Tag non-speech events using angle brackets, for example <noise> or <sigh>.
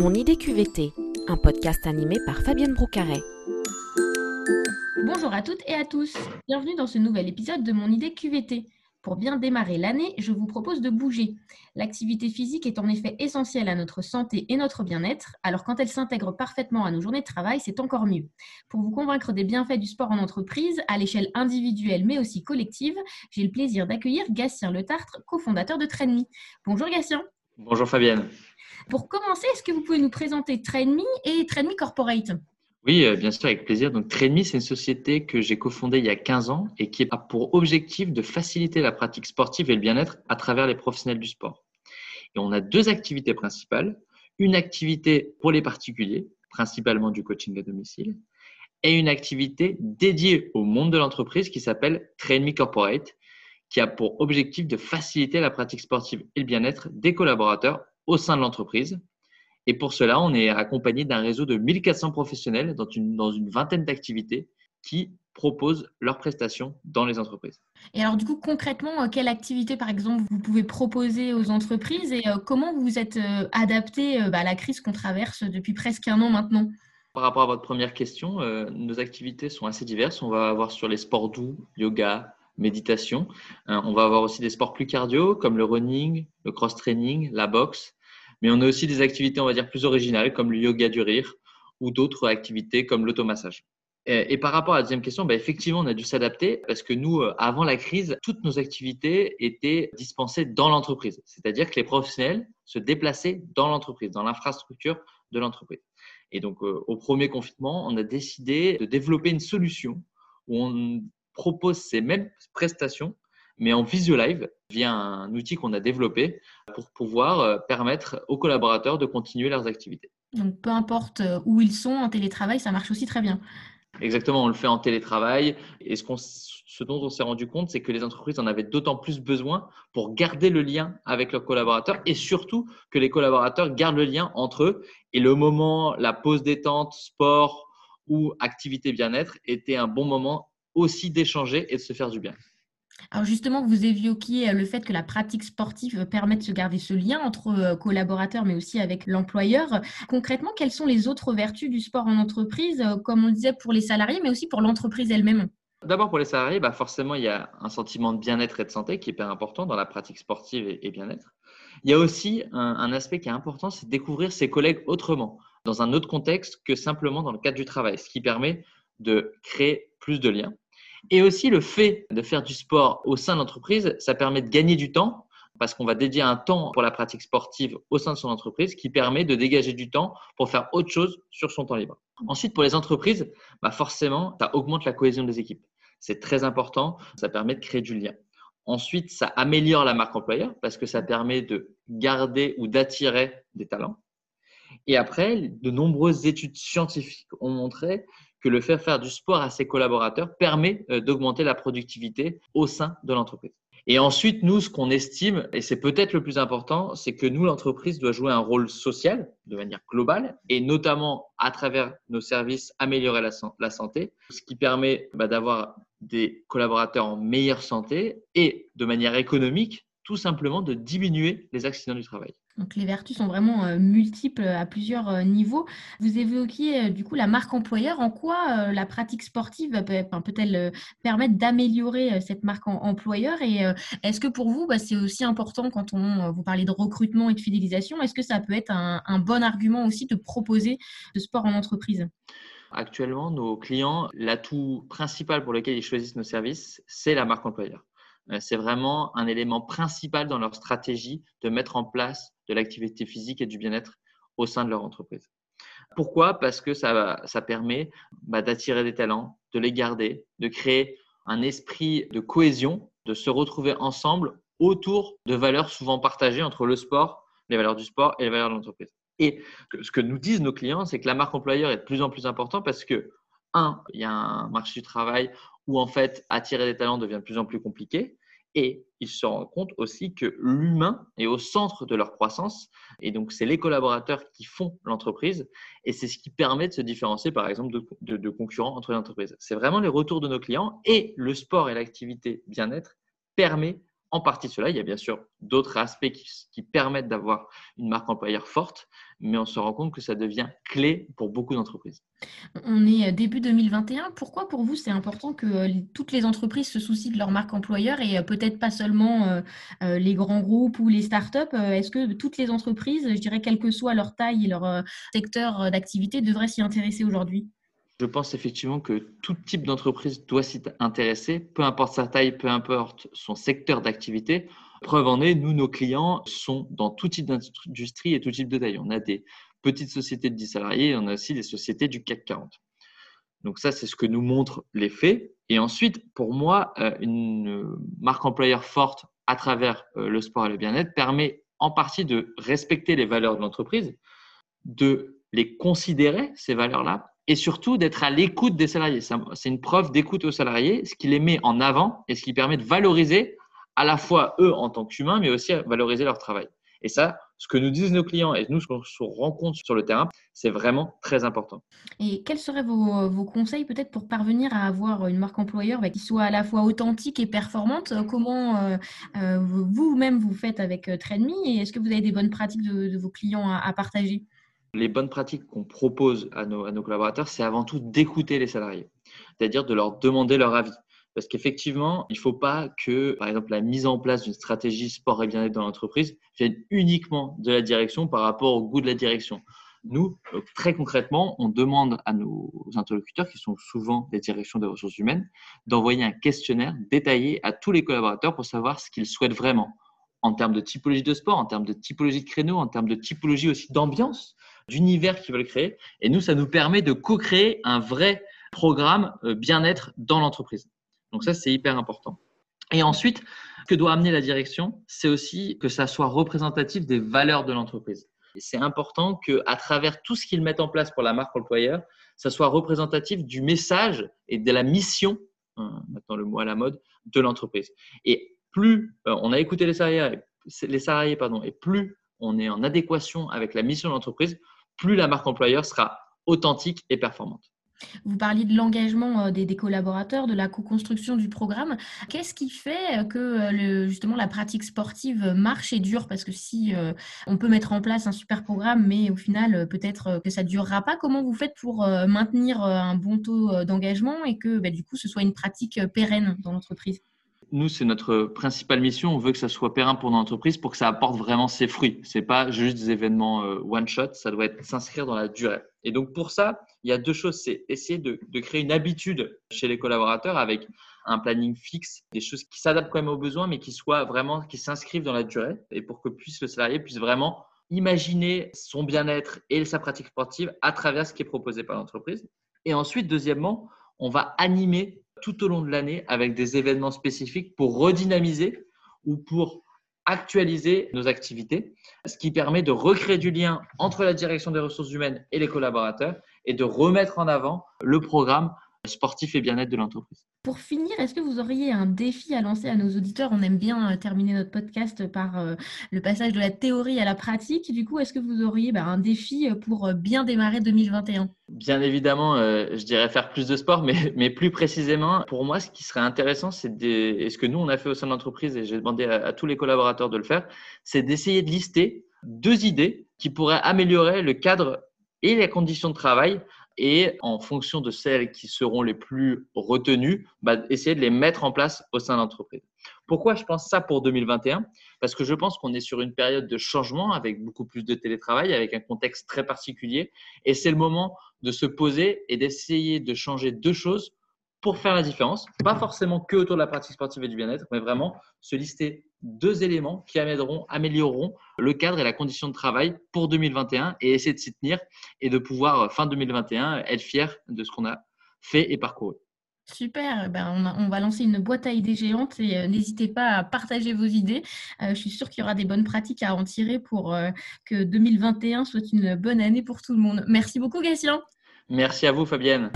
Mon idée QVT, un podcast animé par Fabienne Broucaret. Bonjour à toutes et à tous, bienvenue dans ce nouvel épisode de Mon idée QVT. Pour bien démarrer l'année, je vous propose de bouger. L'activité physique est en effet essentielle à notre santé et notre bien-être, alors quand elle s'intègre parfaitement à nos journées de travail, c'est encore mieux. Pour vous convaincre des bienfaits du sport en entreprise, à l'échelle individuelle mais aussi collective, j'ai le plaisir d'accueillir Gatien Le Tartre, cofondateur de TrainMe. Bonjour Gatien. Bonjour Fabienne. Pour commencer, est-ce que vous pouvez nous présenter TrainMe et TrainMe Corporate? Oui, euh, bien sûr, avec plaisir. Donc, TrainMe, c'est une société que j'ai cofondée il y a 15 ans et qui a pour objectif de faciliter la pratique sportive et le bien-être à travers les professionnels du sport. Et on a deux activités principales. Une activité pour les particuliers, principalement du coaching à domicile, et une activité dédiée au monde de l'entreprise qui s'appelle TrainMe Corporate, qui a pour objectif de faciliter la pratique sportive et le bien-être des collaborateurs au sein de l'entreprise et pour cela, on est accompagné d'un réseau de 1400 professionnels dans une, dans une vingtaine d'activités qui proposent leurs prestations dans les entreprises. Et alors du coup, concrètement, euh, quelle activité, par exemple, vous pouvez proposer aux entreprises et euh, comment vous vous êtes euh, adapté bah, à la crise qu'on traverse depuis presque un an maintenant? Par rapport à votre première question, nos activités sont assez diverses. On va avoir sur les sports doux, yoga, méditation. on va avoir aussi des sports plus cardio comme le running, le cross-training, la boxe mais on a aussi des activités, on va dire, plus originales, comme le yoga du rire ou d'autres activités comme l'automassage. Et, par rapport à la deuxième question, bah, effectivement, on a dû s'adapter parce que nous, euh, avant la crise, toutes nos activités étaient dispensées dans l'entreprise. C'est-à-dire que les professionnels se déplaçaient dans l'entreprise, dans l'infrastructure de l'entreprise. Et donc, euh, au premier confinement, on a décidé de développer une solution où on propose ces mêmes prestations, mais en visio live via un outil qu'on a développé pour pouvoir euh, permettre aux collaborateurs de continuer leurs activités. Donc peu importe euh, où ils sont en télétravail, ça marche aussi très bien. Exactement, on le fait en télétravail. Et ce, ce dont on s'est rendu compte, c'est que les entreprises en avaient d'autant plus besoin pour garder le lien avec leurs collaborateurs et surtout que les collaborateurs gardent le lien entre eux. Et le moment, la pause détente, sport ou activité bien-être était un bon moment aussi d'échanger et de se faire du bien. Alors justement, vous évoquiez euh, le fait que la pratique sportive permet de se garder ce lien entre euh, collaborateurs, mais aussi avec l'employeur. Concrètement, quelles sont les autres vertus du sport en entreprise, euh, comme on disait pour les salariés, mais aussi pour l'entreprise elle-même? D'abord pour les salariés, bah forcément, il y a un sentiment de bien-être et de santé qui est hyper important dans la pratique sportive et bien-être. Il y a aussi un, aspect qui est important, c'est découvrir ses collègues autrement, dans un autre contexte que simplement dans le cadre du travail, ce qui permet de créer plus de liens. Et aussi le fait de faire du sport au sein de l'entreprise, ça permet de gagner du temps parce qu'on va dédier un temps pour la pratique sportive au sein de son entreprise qui permet de dégager du temps pour faire autre chose sur son temps libre. Ensuite, pour les entreprises, bah forcément, ça augmente la cohésion des équipes. C'est très important, ça permet de créer du lien. Ensuite, ça améliore la marque employeur parce que ça permet de garder ou d'attirer des talents. Et après, de nombreuses études scientifiques ont montré que le faire faire du sport à ses collaborateurs permet euh, d'augmenter la productivité au sein de l'entreprise. Et ensuite, nous, ce qu'on estime, et c'est peut-être le plus important, c'est que nous, l'entreprise doit jouer un rôle social de manière globale, et notamment à travers nos services, améliorer la, santé, ce qui permet bah, d'avoir des collaborateurs en meilleure santé et de manière économique, tout simplement de diminuer les accidents du travail. Donc les vertus sont vraiment euh, multiples à plusieurs euh, niveaux. Vous évoquiez euh, du coup la marque employeur. En quoi la pratique sportive peut-elle permettre d'améliorer cette marque employeur? Et est-ce que pour vous, bah, c'est aussi important quand on vous parlez de recrutement et de fidélisation Est-ce que ça peut être un, un bon argument aussi de proposer de sport en entreprise? Actuellement, nos clients, l'atout principal pour lequel ils choisissent nos services, c'est la marque employeur. Euh, c'est vraiment un élément principal dans leur stratégie de mettre en place de l'activité physique et du bien-être au sein de leur entreprise. Pourquoi? Parce que ça, permet bah, d'attirer des talents, de les garder, de créer un esprit de cohésion, de se retrouver ensemble autour de valeurs souvent partagées entre le sport, les valeurs du sport et les valeurs de l'entreprise. Et ce que nous disent nos clients, c'est que la marque employeur est de plus en plus importante parce que, un, il y a un marché du travail où en fait attirer des talents devient de plus en plus compliqué. Et ils se rendent compte aussi que l'humain est au centre de leur croissance. Et donc, c'est les collaborateurs qui font l'entreprise. Et c'est ce qui permet de se différencier, par exemple, de, concurrents entre les entreprises. C'est vraiment les retours de nos clients. Et le sport et l'activité bien-être permet en partie cela. Il y a bien sûr d'autres aspects qui, permettent d'avoir une marque employeur forte, mais on se rend compte que ça devient clé pour beaucoup d'entreprises. On est début 2021. Pourquoi pour vous c'est important que euh, toutes les entreprises se soucient de leur marque employeur et euh, peut-être pas seulement euh, les grands groupes ou les startups Est-ce que toutes les entreprises, je dirais quelle que soit leur taille et leur secteur d'activité, devraient s'y intéresser aujourd'hui? Je pense effectivement que tout type d'entreprise doit s'y intéresser, peu importe sa taille, peu importe son secteur d'activité. Preuve en est, nous, nos clients sont dans tout type d'industrie et tout type de taille. On a des petites sociétés de 10 salariés et on a aussi des sociétés du CAC 40. Donc ça, c'est ce que nous montrent les faits. Et ensuite, pour moi, euh, une marque employeur forte à travers euh, le sport et le bien-être permet en partie de respecter les valeurs de l'entreprise, de les considérer, ces valeurs-là, et surtout d'être à l'écoute des salariés. C'est une preuve d'écoute aux salariés, ce qui les met en avant et ce qui permet de valoriser à la fois eux en tant qu'humains, mais aussi valoriser leur travail. Et ça, ce que nous disent nos clients et nous, ce qu'on se rend compte sur le terrain, c'est vraiment très important. Et quels seraient vos, conseils peut-être pour parvenir à avoir une marque employeur bah, qui soit à la fois authentique et performante? Comment euh, euh, vous-même vous faites avec euh, Trainme? Et est-ce que vous avez des bonnes pratiques de, vos clients à partager? Les bonnes pratiques qu'on propose à nos, collaborateurs, c'est avant tout d'écouter les salariés, c'est-à-dire de leur demander leur avis. Parce qu'effectivement, il ne faut pas que, par exemple, la mise en place d'une stratégie sport et bien-être dans l'entreprise vienne uniquement de la direction par rapport au goût de la direction. Nous, euh, très concrètement, on demande à nos interlocuteurs, qui sont souvent des directions des ressources humaines, d'envoyer un questionnaire détaillé à tous les collaborateurs pour savoir ce qu'ils souhaitent vraiment en termes de typologie de sport, en termes de typologie de créneau, en termes de typologie aussi d'ambiance d'univers qu'ils veulent créer. Et nous, ça nous permet de co-créer un vrai programme euh, bien-être dans l'entreprise. Donc ça, c'est hyper important. Et ensuite, ce que doit amener la direction, c'est aussi que ça soit représentatif des valeurs de l'entreprise. c'est important qu'à travers tout ce qu'ils mettent en place pour la marque employeur, ça soit représentatif du message et de la mission, hein, maintenant le mot à la mode, de l'entreprise. Et plus euh, on a écouté les salariés, et plus on est en adéquation avec la mission de l'entreprise, plus la marque employeur sera authentique et performante. Vous parliez de l'engagement euh, des, collaborateurs, de la co-construction du programme. Qu'est-ce qui fait que euh, justement la pratique sportive marche et dure? Parce que si euh, on peut mettre en place un super programme, mais au final peut-être que ça ne durera pas, comment vous faites pour maintenir un bon taux d'engagement et que bah, du coup ce soit une pratique pérenne dans l'entreprise? Nous, c'est notre principale mission. On veut que ça soit périn pour notre entreprise pour que ça apporte vraiment ses fruits. Ce n'est pas juste des événements euh, one shot, ça doit s'inscrire dans la durée. Et donc, pour ça, il y a deux choses. C'est essayer de, créer une habitude chez les collaborateurs avec un planning fixe, des choses qui s'adaptent quand même aux besoins, mais qui soient vraiment, qui s'inscrivent dans la durée et pour que puisse, le salarié puisse vraiment imaginer son bien-être et sa pratique sportive à travers ce qui est proposé par l'entreprise. Et ensuite, deuxièmement, on va animer tout au long de l'année avec des événements spécifiques pour redynamiser ou pour actualiser nos activités, ce qui permet de recréer du lien entre la direction des ressources humaines et les collaborateurs et de remettre en avant le programme sportif et bien-être de l'entreprise. Pour finir, est-ce que vous auriez un défi à lancer à nos auditeurs? On aime bien euh, terminer notre podcast par euh, le passage de la théorie à la pratique. Du coup, est-ce que vous auriez bah, un défi pour euh, bien démarrer 2021 Bien évidemment, je dirais faire plus de sport, mais, <laughs> mais, plus précisément, pour moi, ce qui serait intéressant, c'est et ce que nous, on a fait au sein de l'entreprise, et j'ai demandé à tous les collaborateurs de le faire, c'est d'essayer de lister deux idées qui pourraient améliorer le cadre et les conditions de travail et en fonction de celles qui seront les plus retenues, bah, essayer de les mettre en place au sein de l'entreprise. Pourquoi je pense ça pour 2021 Parce que je pense qu'on est sur une période de changement avec beaucoup plus de télétravail, avec un contexte très particulier, et c'est le moment de se poser et d'essayer de changer deux choses pour faire la différence. Pas forcément que autour de la pratique sportive et du bien-être, mais vraiment se lister deux éléments qui amèneront, amélioreront le cadre et la condition de travail pour 2021 et essayer de s'y tenir et de pouvoir, fin 2021, être fier de ce qu'on a fait et parcouru. Super, ben on, va lancer une boîte à idées géante et euh, n'hésitez pas à partager vos idées. Euh, je suis sûre qu'il y aura des bonnes pratiques à en tirer pour euh, que 2021 soit une bonne année pour tout le monde. Merci beaucoup, Gatien. Merci à vous, Fabienne.